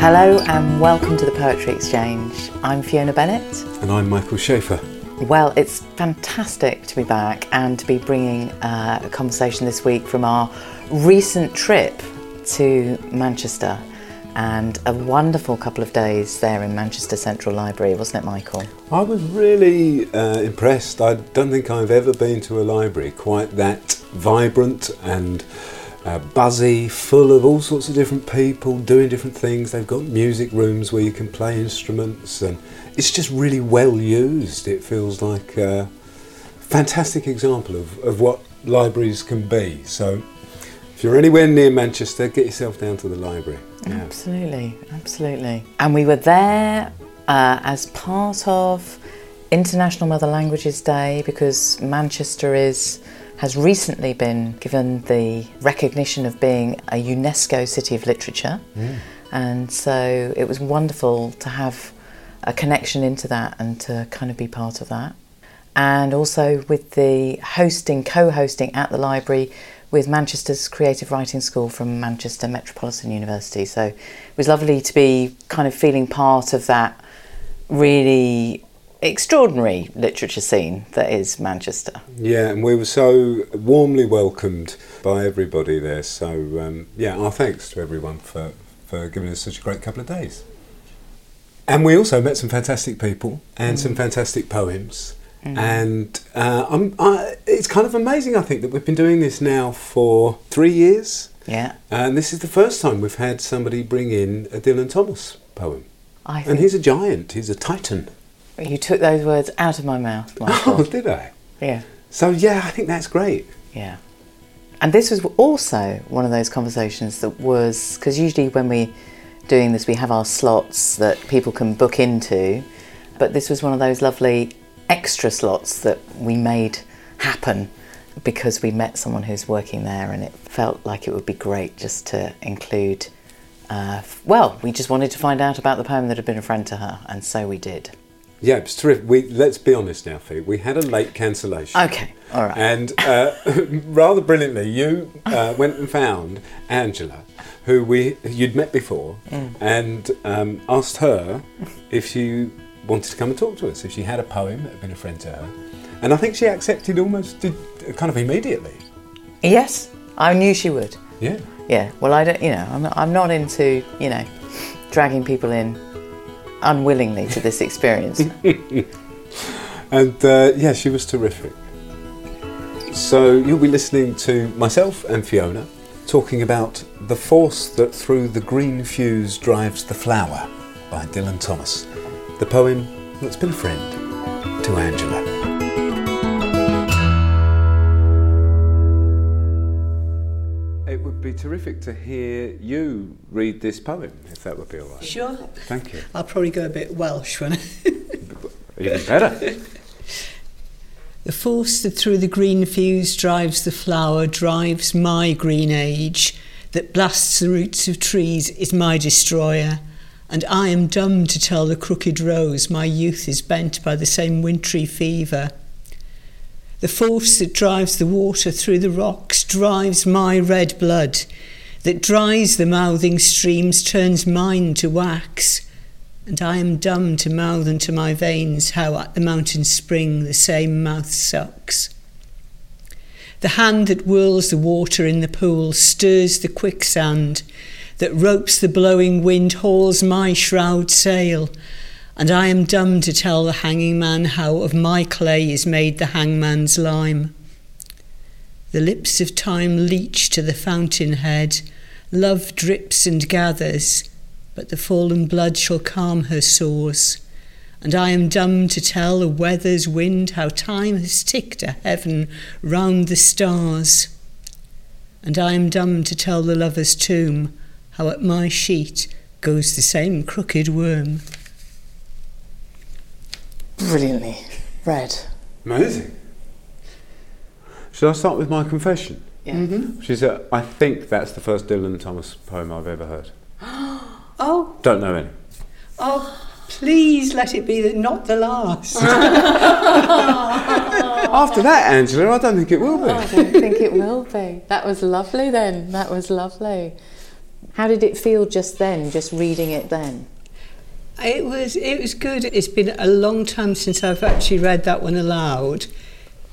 Hello and welcome to the Poetry Exchange. I'm Fiona Bennett. And I'm Michael Shaeffer. Well, it's fantastic to be back and to be bringing uh, a conversation this week from our recent trip to Manchester and a wonderful couple of days there in Manchester Central Library, wasn't it, Michael? I was really uh, impressed. I don't think I've ever been to a library quite that vibrant and uh, buzzy, full of all sorts of different people doing different things. They've got music rooms where you can play instruments, and it's just really well used. It feels like a fantastic example of, of what libraries can be. So, if you're anywhere near Manchester, get yourself down to the library. Yeah. Absolutely, absolutely. And we were there uh, as part of International Mother Languages Day because Manchester is has recently been given the recognition of being a UNESCO City of Literature. Mm. And so it was wonderful to have a connection into that and to kind of be part of that. And also with the hosting, co hosting at the library with Manchester's Creative Writing School from Manchester Metropolitan University. So it was lovely to be kind of feeling part of that really extraordinary literature scene that is Manchester. Yeah, and we were so warmly welcomed by everybody there. So, um, yeah, our thanks to everyone for, for giving us such a great couple of days. And we also met some fantastic people and mm. some fantastic poems. Mm. And uh, I, it's kind of amazing, I think, that we've been doing this now for three years. Yeah. And this is the first time we've had somebody bring in a Dylan Thomas poem. I and he's a giant, he's a titan. You took those words out of my mouth, Michael. Oh, did I? Yeah. So, yeah, I think that's great. Yeah. And this was also one of those conversations that was, because usually when we're doing this, we have our slots that people can book into, but this was one of those lovely extra slots that we made happen because we met someone who's working there and it felt like it would be great just to include. Uh, well, we just wanted to find out about the poem that had been a friend to her, and so we did. Yeah, it's terrific. We, let's be honest now, Fee. We had a late cancellation. Okay, all right. And uh, rather brilliantly, you uh, went and found Angela, who we you'd met before, mm. and um, asked her if she wanted to come and talk to us, if she had a poem that had been a friend to her. And I think she accepted almost did, kind of immediately. Yes, I knew she would. Yeah. Yeah. Well, I don't. You know, I'm not, I'm not into you know dragging people in unwillingly to this experience. and uh, yeah, she was terrific. So you'll be listening to myself and Fiona talking about The Force That Through the Green Fuse Drives the Flower by Dylan Thomas, the poem that's been a friend to Angela. Be terrific to hear you read this poem, if that would be all right. Sure. Thank you. I'll probably go a bit Welsh when Even better. The force that through the green fuse drives the flower drives my green age, that blasts the roots of trees is my destroyer. And I am dumb to tell the crooked rose my youth is bent by the same wintry fever. The force that drives the water through the rocks drives my red blood, that dries the mouthing streams turns mine to wax. And I am dumb to mouth unto my veins how at the mountain spring the same mouth sucks. The hand that whirls the water in the pool stirs the quicksand, that ropes the blowing wind hauls my shroud sail, and I am dumb to tell the hanging man how of my clay is made the hangman's lime. The lips of time leach to the fountain head, love drips and gathers, but the fallen blood shall calm her sores. And I am dumb to tell the weather's wind how time has ticked a heaven round the stars. And I am dumb to tell the lover's tomb how at my sheet goes the same crooked worm brilliantly read. Amazing. Should I start with my confession? Yeah. Mm-hmm. She said, I think that's the first Dylan Thomas poem I've ever heard. oh. Don't know any. Oh, please let it be the, not the last. After that, Angela, I don't think it will be. I don't think it will be. That was lovely then. That was lovely. How did it feel just then, just reading it then? It was it was good. It's been a long time since I've actually read that one aloud,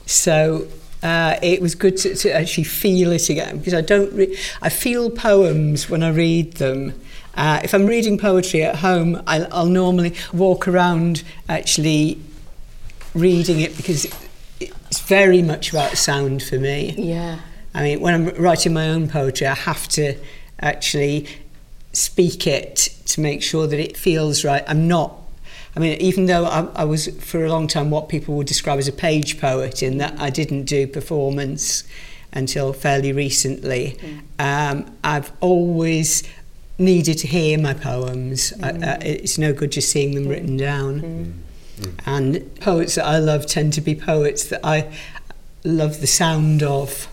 so uh, it was good to, to actually feel it again because I don't. Re- I feel poems when I read them. Uh, if I'm reading poetry at home, I'll, I'll normally walk around actually reading it because it's very much about sound for me. Yeah. I mean, when I'm writing my own poetry, I have to actually speak it to make sure that it feels right. I'm not. I mean, even though I, I was for a long time what people would describe as a page poet, in that I didn't do performance until fairly recently, mm. um, I've always needed to hear my poems. Mm. Uh, it's no good just seeing them written down. Mm. Mm. And poets that I love tend to be poets that I love the sound of.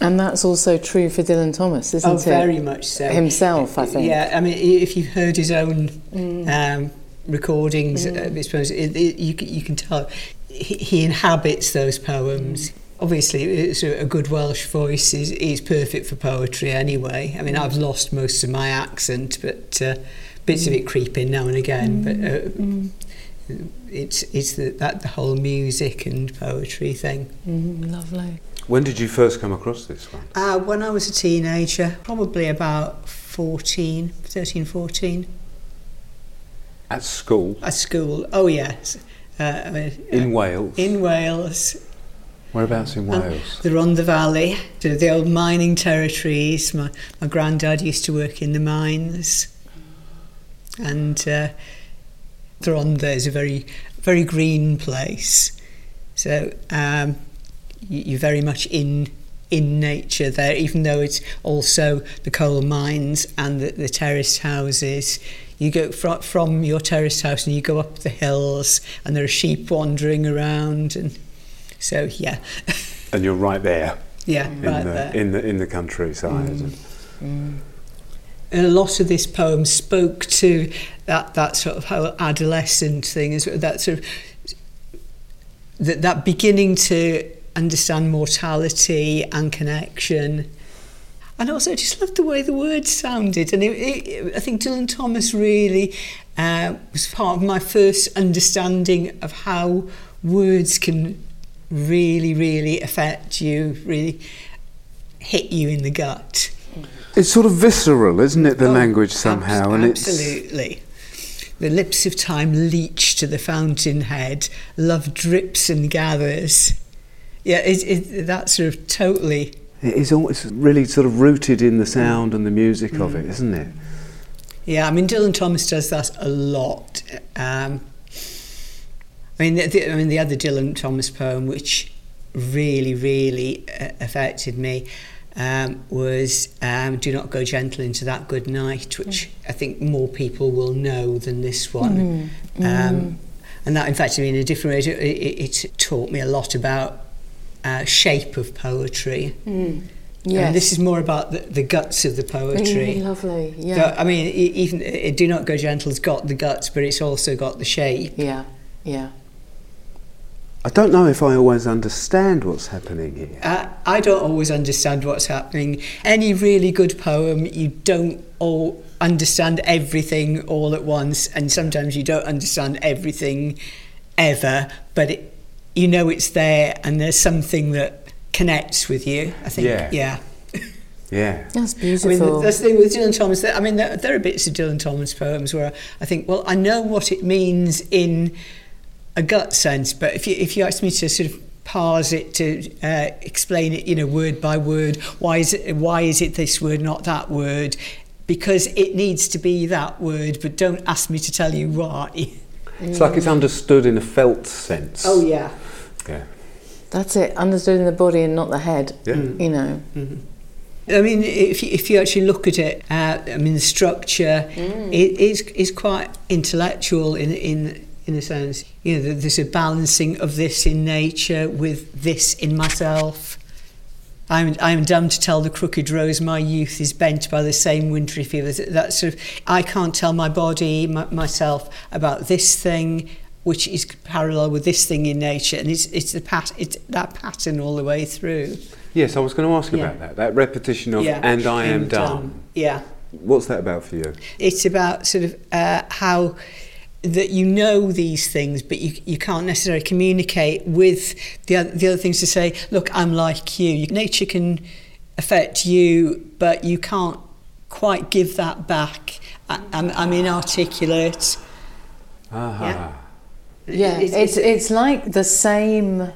And that's also true for Dylan Thomas, isn't oh, it? Oh, very much so. Himself, I think. Yeah, I mean, if you've heard his own mm. um, recordings, mm. uh, suppose, it, it, you, you can tell he, he inhabits those poems. Mm. Obviously, it's a, a good Welsh voice is, is perfect for poetry anyway. I mean, I've lost most of my accent, but uh, bits mm. of it creep in now and again. But uh, mm. it's it's the, that the whole music and poetry thing. Mm, lovely. When did you first come across this one? Uh, when I was a teenager, probably about 14, 13, 14. At school? At school, oh yes. Uh, in Wales? In Wales. Whereabouts in Wales? the Rhondda Valley, the old mining territories. My, my granddad used to work in the mines. And uh, the Rhondda is a very, very green place. So um, you're very much in in nature there, even though it's also the coal mines and the, the terraced houses. You go from, from your terraced house and you go up the hills, and there are sheep wandering around, and so yeah. and you're right there. Yeah, in right the, there in the in the countryside. Mm. Mm. And a lot of this poem spoke to that that sort of whole adolescent thing, is that sort of that that beginning to understand mortality and connection. And also, I just loved the way the words sounded. And it, it, I think Dylan Thomas really uh, was part of my first understanding of how words can really, really affect you, really hit you in the gut. It's sort of visceral, isn't it, the oh, language somehow? Ab- absolutely. The lips of time leach to the fountainhead, love drips and gathers yeah, it, it, that's sort of totally. It is almost really sort of rooted in the sound and the music mm. of it, isn't it? Yeah, I mean Dylan Thomas does that a lot. Um, I mean, the, the, I mean the other Dylan Thomas poem, which really, really uh, affected me, um, was um, "Do Not Go Gentle Into That Good Night," which mm. I think more people will know than this one. Mm. Um, and that affected me in a different way. It, it, it taught me a lot about uh, shape of poetry. Mm. Yes. And this is more about the, the guts of the poetry. Mm, lovely, yeah. So, I mean, even uh, Do Not Go Gentle's got the guts, but it's also got the shape. Yeah, yeah. I don't know if I always understand what's happening here. Uh, I don't always understand what's happening. Any really good poem, you don't all understand everything all at once, and sometimes you don't understand everything ever, but it, you know it's there and there's something that connects with you. I think, yeah. Yeah. Yeah. That's beautiful. I mean, that's the thing with Dylan Thomas. I mean, there, there, are bits of Dylan Thomas poems where I think, well, I know what it means in a gut sense, but if you if you ask me to sort of parse it to uh, explain it, you know, word by word, why is it why is it this word, not that word? Because it needs to be that word, but don't ask me to tell you why. It's like it's understood in a felt sense. Oh yeah. Yeah. That's it. Understood in the body and not the head. Yeah. You know. Mm-hmm. I mean, if you, if you actually look at it, uh, I mean, the structure mm. it is is quite intellectual in in in a sense. You know, there's a balancing of this in nature with this in myself. I'm, I'm dumb to tell the crooked rose my youth is bent by the same wintry fever. That sort of, I can't tell my body, my, myself, about this thing, which is parallel with this thing in nature, and it's it's the pat it's that pattern all the way through. Yes, I was going to ask Yeah. about that. That repetition of Yeah, "and I am and, done." um, yeah. What's that about for you? It's about sort of uh, how that you know these things, but you, you can't necessarily communicate with the other, the other things to say, look, I'm like you. Nature can affect you, but you can't quite give that back. I, I'm, I'm inarticulate. Aha. Yeah, yeah it's, it's like the same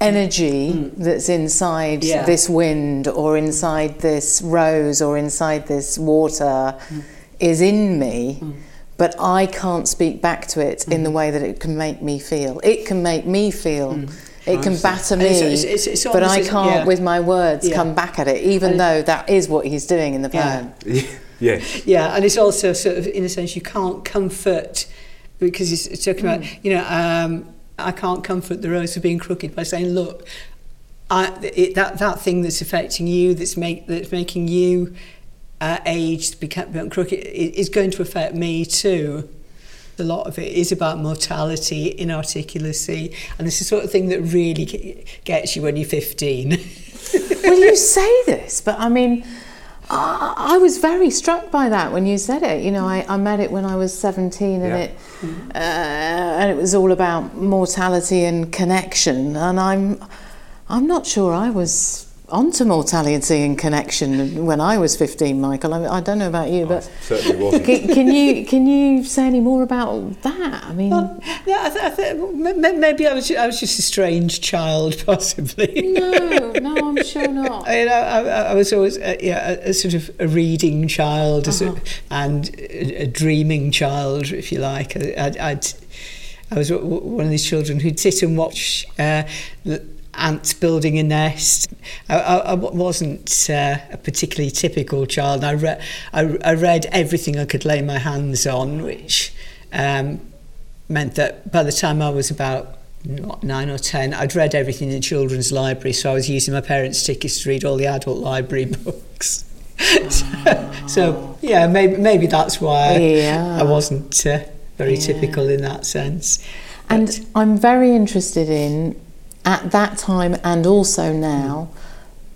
energy mm. Mm. that's inside Yeah. this wind or inside this rose or inside this water mm. is in me, but I can't speak back to it in the mm. way that it can make me feel. It can make me feel. Mm. It can batter me, it's- it's- it's but I can't, yeah. with my words, Yeah. come back at it, even And- though that is what he's doing in the poem. Yeah. Yeah, Yeah, and it's also sort of, in a sense, you can't comfort because he's it's talking about, mm. you know, um, I can't comfort the rose for being crooked by saying, look, I, it, that that thing that's affecting you, that's make that's making you uh, aged, become, become crooked, is going to affect me too. A lot of it is about mortality, inarticulacy, and it's the sort of thing that really gets you when you're 15. well, you say this, but I mean, I, I was very struck by that when you said it. You know, I, I met it when I was 17 and Yeah. it uh, and it was all about mortality and connection and I'm I'm not sure I was onto mortality and connection when I was 15, Michael. I, I don't know about you, but Certainly wasn't. can, can you can you say any more about that? I mean, Well, yeah, I, th- I th- m- m- maybe I was, I was just a strange child, possibly. no, no, I'm sure not. I, mean, I, I, I was always uh, yeah, a, a sort of a reading child a sort- and a, a dreaming child, if you like. I, I'd, I'd, I was w- w- one of these children who'd sit and watch uh, the ants building a nest. I wasn't uh, a particularly typical child. I, re- I, I read everything I could lay my hands on, which um, meant that by the time I was about nine or ten, I'd read everything in the children's library, so I was using my parents' tickets to read all the adult library books. so, so, yeah, maybe maybe that's why Yeah. I wasn't uh, very Yeah. typical in that sense. And I'm very interested in, at that time and also now,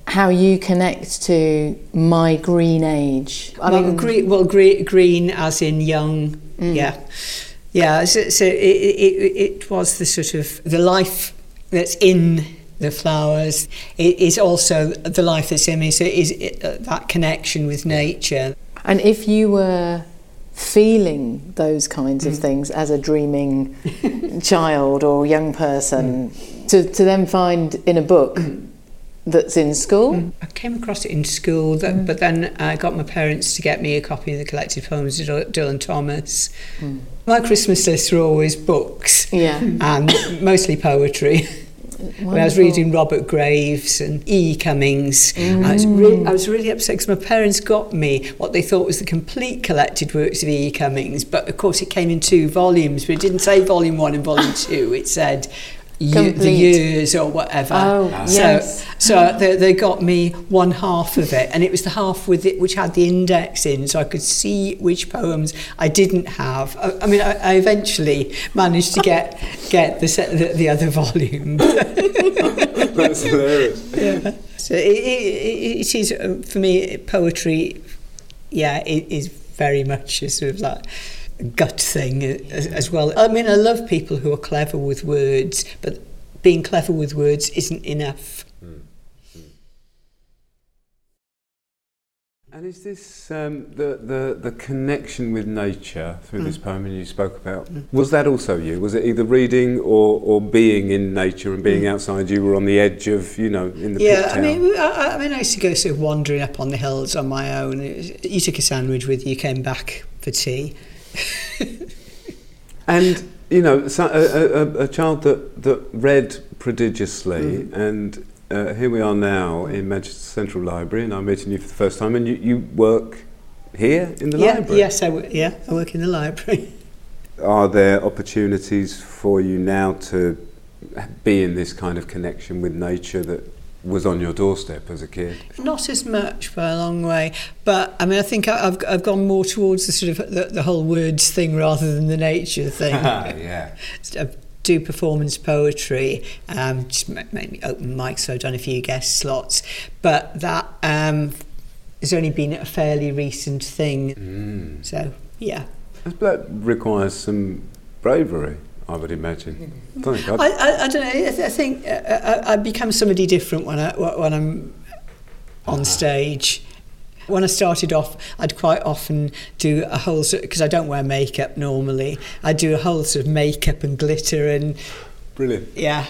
how you connect to my green age. I mm. well, mean, green, well, green, green as in young, mm. yeah, yeah. So, so it, it, it was the sort of the life that's in the flowers. It is also the life that's in me. So it is it, uh, that connection with nature. and if you were feeling those kinds of mm. things as a dreaming child or young person, to, to then find in a book that's in school. Mm. I came across it in school, that, mm. but then I got my parents to get me a copy of the collected poems of Dylan- Thomas. Mm. My Christmas lists were always books Yeah. and mostly poetry. I was reading Robert Graves and E. Cummings, I, was re- I was really upset because my parents got me what they thought was the complete collected works of E. Cummings, but of course it came in two volumes, but it didn't say volume one and volume two. It said Complete. years or whatever. Oh, so, yes. So they, they got me one half of it, and it was the half with it which had the index in, so I could see which poems I didn't have. I, I mean, I, I eventually managed to get get the, se- the the other volume. That's hilarious. yeah. So it, it, it is uh, for me poetry. Yeah, it is very much a sort of like a gut thing as, as well. I mean, I love people who are clever with words, but being clever with words isn't enough. Hmm. And is this um, the, the the connection with nature through this hmm. poem you spoke about? Hmm. Was that also you? Was it either reading or, or being in nature and being outside? You were on the edge of you know in the Yeah, I mean, I, I mean, I used to go sort of wandering up on the hills on my own. Was- You took a sandwich with you, came back for tea. And you know, so, a, a, a child that, that read prodigiously, Mm. and uh, here we are now in Manchester Central Library, and I'm meeting you for the first time, and you, you work here in the yeah, library. yes, I w- yeah, I work in the library. Are there opportunities for you now to be in this kind of connection with nature that was on your doorstep as a kid? Not as much by a long way, but I mean, I think I- I've I've gone more towards the sort of the, the whole words thing rather than the nature thing. yeah. I've do performance poetry, um, just mainly open mics, so I've done a few guest slots, but that um, has only been a fairly recent thing. Mm. So, yeah. That requires some bravery, I would imagine. I don't I, I'd- I, I don't know. I, th- I think uh, I, I become somebody different when I when I'm on Uh-huh. stage. When I started off, I'd quite often do a whole because I don't wear makeup normally. I do a whole sort of makeup and glitter and Brilliant. yeah,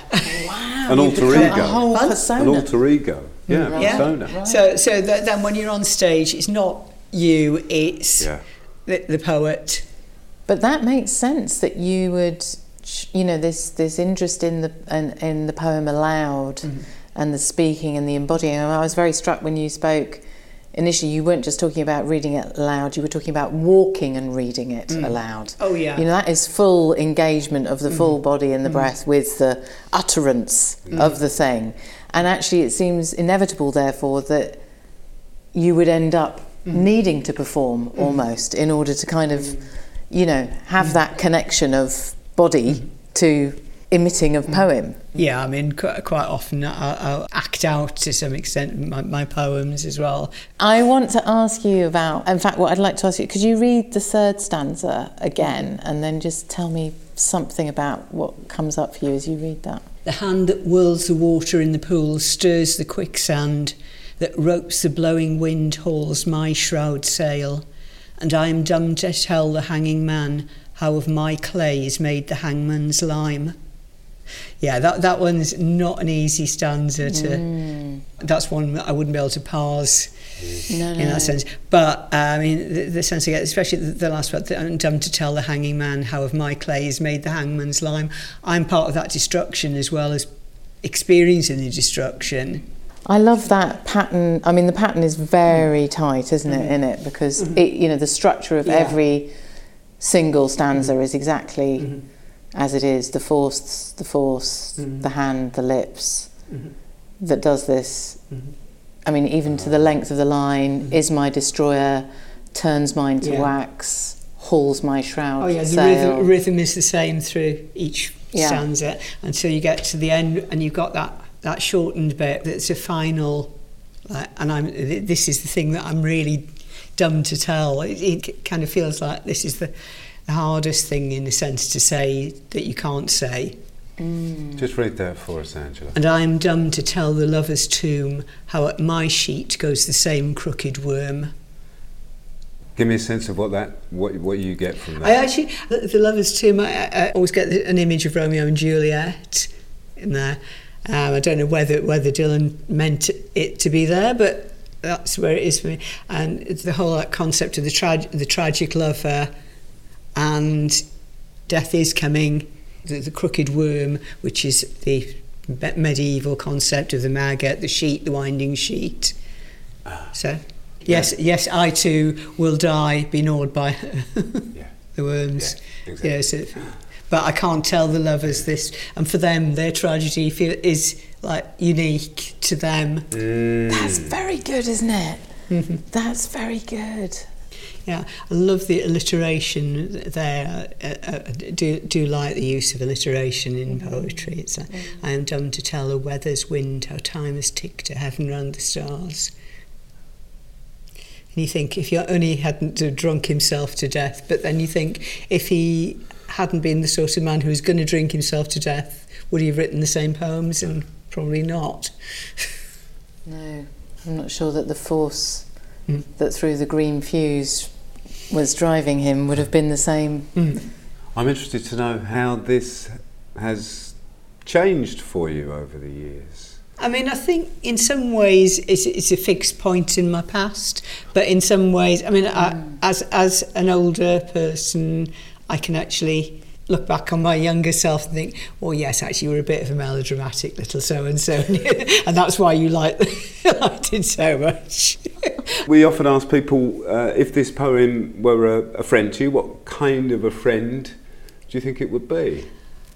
Wow. An alter ego. A whole An persona. An alter ego. Yeah, Right. yeah. persona. Right. So so that, then when you're on stage, it's not you, it's Yeah. the, the poet. But that makes sense that you would, sh- you know, this this interest in the in, in the poem aloud mm-hmm. and the speaking and the embodying. I was very struck when you spoke. Initially, you weren't just talking about reading it aloud; you were talking about walking and reading it mm. aloud. Oh yeah. You know, that is full engagement of the mm-hmm. full body and the mm-hmm. breath with the utterance of the thing. And actually, it seems inevitable, therefore, that you would end up needing to perform almost in order to kind of, you know, have that connection of body to emitting of poem. Yeah, I mean, quite, quite often I'll, I'll act out to some extent my, my poems as well. I want to ask you about, in fact, what I'd like to ask you, could you read the third stanza again and then just tell me something about what comes up for you as you read that? The hand that whirls the water in the pool stirs the quicksand, that ropes the blowing wind hauls my shroud sail, and I am dumb to tell the hanging man how of my clay is made the hangman's lime. Yeah, that, that one's not an easy stanza to. Mm. That's one I wouldn't be able to parse No, no. in that sense. But uh, I mean, the, the sense I get, especially the, the last part, I'm dumb to tell the hanging man how of my clay is made the hangman's lime. I'm part of that destruction as well as experiencing the destruction. I love that pattern. I mean, the pattern is very mm. tight, isn't it, mm-hmm. in it? Because mm-hmm. it, you know, the structure of Yeah. every single stanza mm-hmm. is exactly mm-hmm. as it is. The force, the force, mm-hmm. the hand, the lips that does this. I mean, even to the uh-huh. length of the line: "Is my destroyer, turns mine to Yeah. wax, hauls my shroud Oh yeah, the rhythm, rhythm is the same through each Yeah. stanza until you get to the end, and you've got that that shortened bit that's a final. Like, and I'm th- this is the thing that I'm really dumb to tell. It, it kind of feels like this is the, the hardest thing in a sense to say that you can't say. Just read that for us, Angela. And I am dumb to tell the lover's tomb how at my sheet goes the same crooked worm. Give me a sense of what that, what, what you get from that. I actually, the the lover's tomb, I, I always get an image of Romeo and Juliet in there. Um, I don't know whether whether Dylan meant it to be there, but that's where it is for me. And the whole like, concept of the trag- the tragic lover, and death is coming. The, the crooked worm, which is the me- medieval concept of the maggot, the sheet, the winding sheet. Ah. So, yes, yes, I too will die, be gnawed by yeah. the worms. Yeah, exactly. Yes, it, but I can't tell the lovers this, and for them, their tragedy feel, is like unique to them. That's very good, isn't it? That's very good. Yeah, I love the alliteration there. Uh, uh, do do like the use of alliteration in poetry. It's like, I am dumb to tell the weather's wind how time has ticked to heaven round the stars. And you think if he only hadn't drunk himself to death, but then you think if he hadn't been the sort of man who was going to drink himself to death, would he have written the same poems? And probably not. No, I'm not sure that the force Mm. that through the green fuse was driving him would have been the same. Mm. I'm interested to know how this has changed for you over the years. I mean, I think in some ways it's, it's a fixed point in my past, but in some ways, I mean, I, as as an older person, I can actually look back on my younger self and think, well, yes, actually, you were a bit of a melodramatic little so and so, and that's why you liked, liked it so much. We often ask people uh, if this poem were a, a friend to you, what kind of a friend do you think it would be?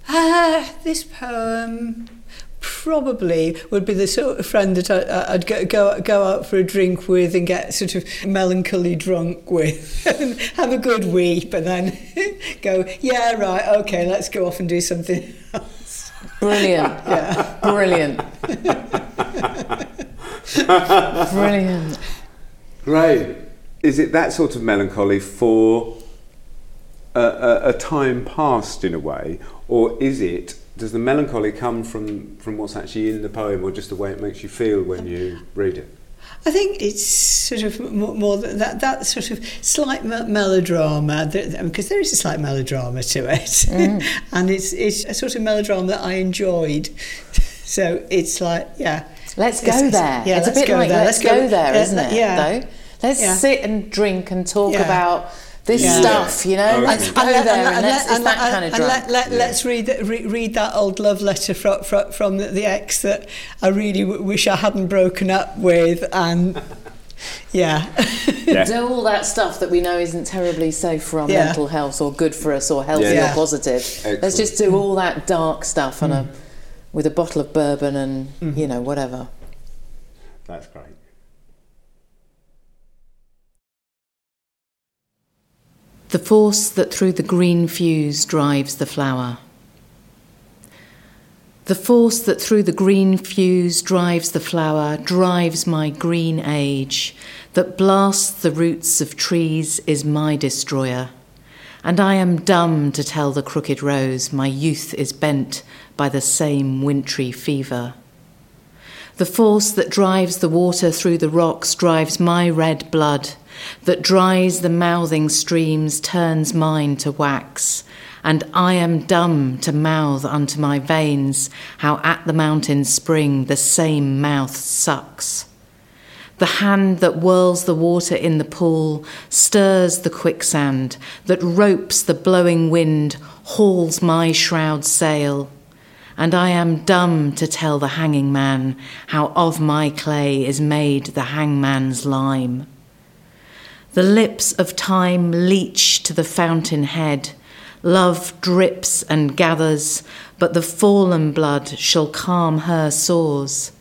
Ah, this poem probably would be the sort of friend that I, I'd go, go go out for a drink with and get sort of melancholy drunk with, and have a good weep, and then go, yeah, right, okay, let's go off and do something else. Brilliant. yeah. Brilliant. Brilliant. Great. Is it that sort of melancholy for a, a, a time past in a way, or is it does the melancholy come from, from what's actually in the poem or just the way it makes you feel when you read it? I think it's sort of more, more that that sort of slight melodrama because there is a slight melodrama to it, mm. and it's it's a sort of melodrama that I enjoyed. So it's like yeah. Let's go it's, there. Yeah, it's a bit like there. let's, let's go, go there, isn't it? Yeah. Though let's yeah. sit and drink and talk yeah. about this yeah. stuff, you know. Let's go and, there, and, and, let's, and, that kind of and let, let, yeah. let's read, re, read that old love letter from from, from the, the ex that I really w- wish I hadn't broken up with, and yeah. yeah. Do all that stuff that we know isn't terribly safe for our yeah. mental health or good for us or healthy yeah. or positive. Excellent. Let's just do all that dark stuff mm. a, with a bottle of bourbon and mm. you know whatever. That's great. The force that through the green fuse drives the flower. The force that through the green fuse drives the flower drives my green age, that blasts the roots of trees is my destroyer. And I am dumb to tell the crooked rose my youth is bent by the same wintry fever. The force that drives the water through the rocks drives my red blood that dries the mouthing streams, turns mine to wax. And I am dumb to mouth unto my veins how at the mountain spring the same mouth sucks. The hand that whirls the water in the pool stirs the quicksand, that ropes the blowing wind, hauls my shroud sail. And I am dumb to tell the hanging man how of my clay is made the hangman's lime. The lips of time leach to the fountain head. Love drips and gathers, but the fallen blood shall calm her sores.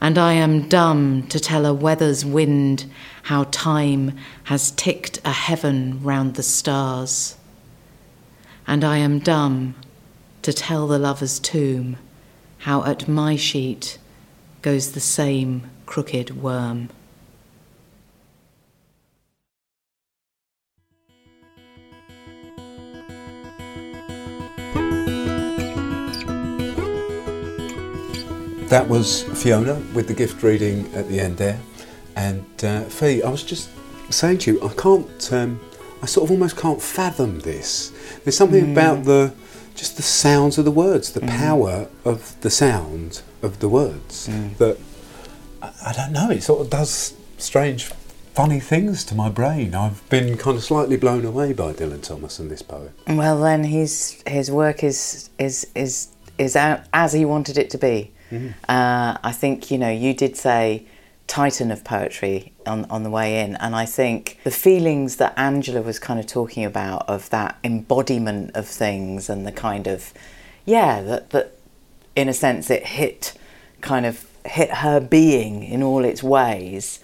And I am dumb to tell a weather's wind how time has ticked a heaven round the stars. And I am dumb to tell the lover's tomb how at my sheet goes the same crooked worm. That was Fiona with the gift reading at the end there. And uh, Fee, I was just saying to you, I can't, um, I sort of almost can't fathom this. There's something mm. about the, just the sounds of the words, the mm. power of the sound of the words mm. that, I, I don't know, it sort of does strange funny things to my brain. I've been kind of slightly blown away by Dylan Thomas and this poet. Well, then his his work is is is is out as he wanted it to be. Mm-hmm. Uh, I think, you know, you did say titan of poetry on, on the way in, and I think the feelings that Angela was kind of talking about of that embodiment of things and the kind of, yeah, that, that in a sense it hit kind of hit her being in all its ways.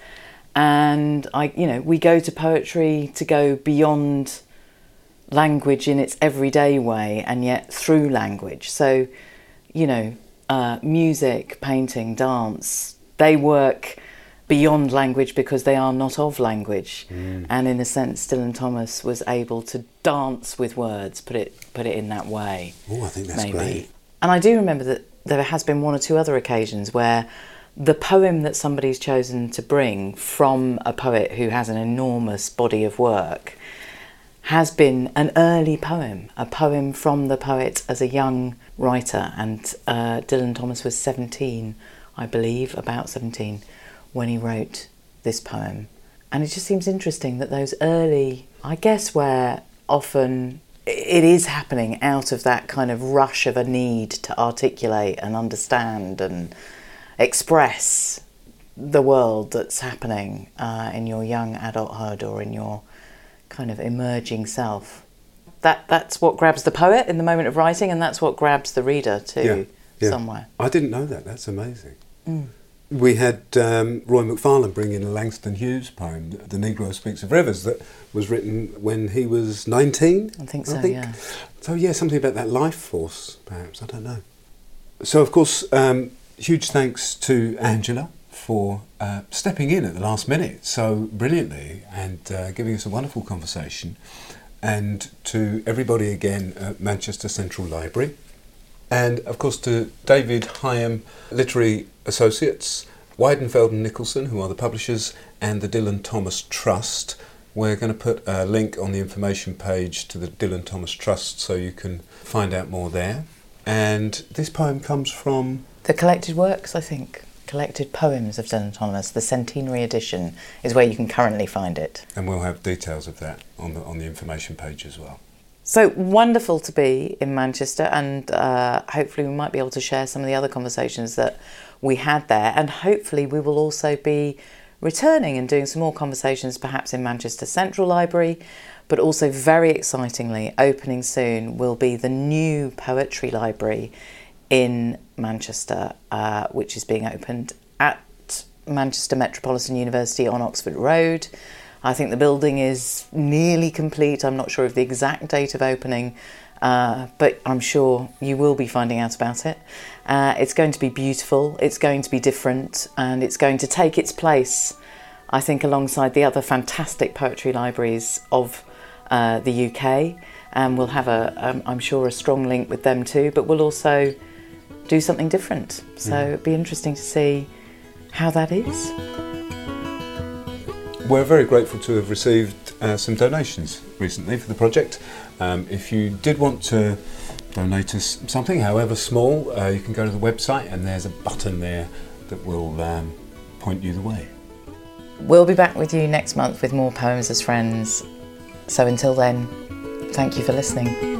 And I, you know, we go to poetry to go beyond language in its everyday way and yet through language. So, you know, uh, music, painting, dance, they work beyond language because they are not of language. Mm. And in a sense, Dylan Thomas was able to dance with words, put it put it in that way. Oh, I think that's maybe. great. And I do remember that there has been one or two other occasions where the poem that somebody's chosen to bring from a poet who has an enormous body of work has been an early poem, a poem from the poet as a young writer. And uh, Dylan Thomas was 17, I believe, about 17, when he wrote this poem. And it just seems interesting that those early, I guess, where often it is happening out of that kind of rush of a need to articulate and understand and express the world that's happening uh, in your young adulthood or in your kind of emerging self. That that's what grabs the poet in the moment of writing, and that's what grabs the reader too. Yeah. Yeah. somewhere. I didn't know that. That's amazing. We had um, Roy McFarlane bring in a Langston Hughes poem, The Negro Speaks of Rivers, that was written when he was 19. I think so, yeah. So, yeah, something about that life force, perhaps. I don't know. So, of course, um, huge thanks to Angela for uh, stepping in at the last minute so brilliantly and uh, giving us a wonderful conversation. And to everybody again at Manchester Central Library. And of course to David Higham Literary Associates, Weidenfeld and Nicolson, who are the publishers, and the Dylan Thomas Trust. We're going to put a link on the information page to the Dylan Thomas Trust so you can find out more there. And this poem comes from The collected works, I think, collected poems of Dylan Thomas, the centenary edition, is where you can currently find it. and we'll have details of that on the on the information page as well. So wonderful to be in Manchester, and uh, hopefully we might be able to share some of the other conversations that we had there, and hopefully we will also be returning and doing some more conversations, perhaps in Manchester Central Library, but also very excitingly, opening soon will be the new poetry library in Manchester, uh, which is being opened at Manchester Metropolitan University on Oxford Road. I think the building is nearly complete. I'm not sure of the exact date of opening, uh, but I'm sure you will be finding out about it. Uh, it's going to be beautiful, it's going to be different, and it's going to take its place, I think, alongside the other fantastic poetry libraries of uh, the UK. And we'll have a, um, I'm sure, a strong link with them too, but we'll also do something different. So it'd be interesting to see how that is. We're very grateful to have received uh, some donations recently for the project. Um, if you did want to donate us something, however small, uh, you can go to the website and there's a button there that will um, point you the way. We'll be back with you next month with more Poems as Friends. So until then, thank you for listening.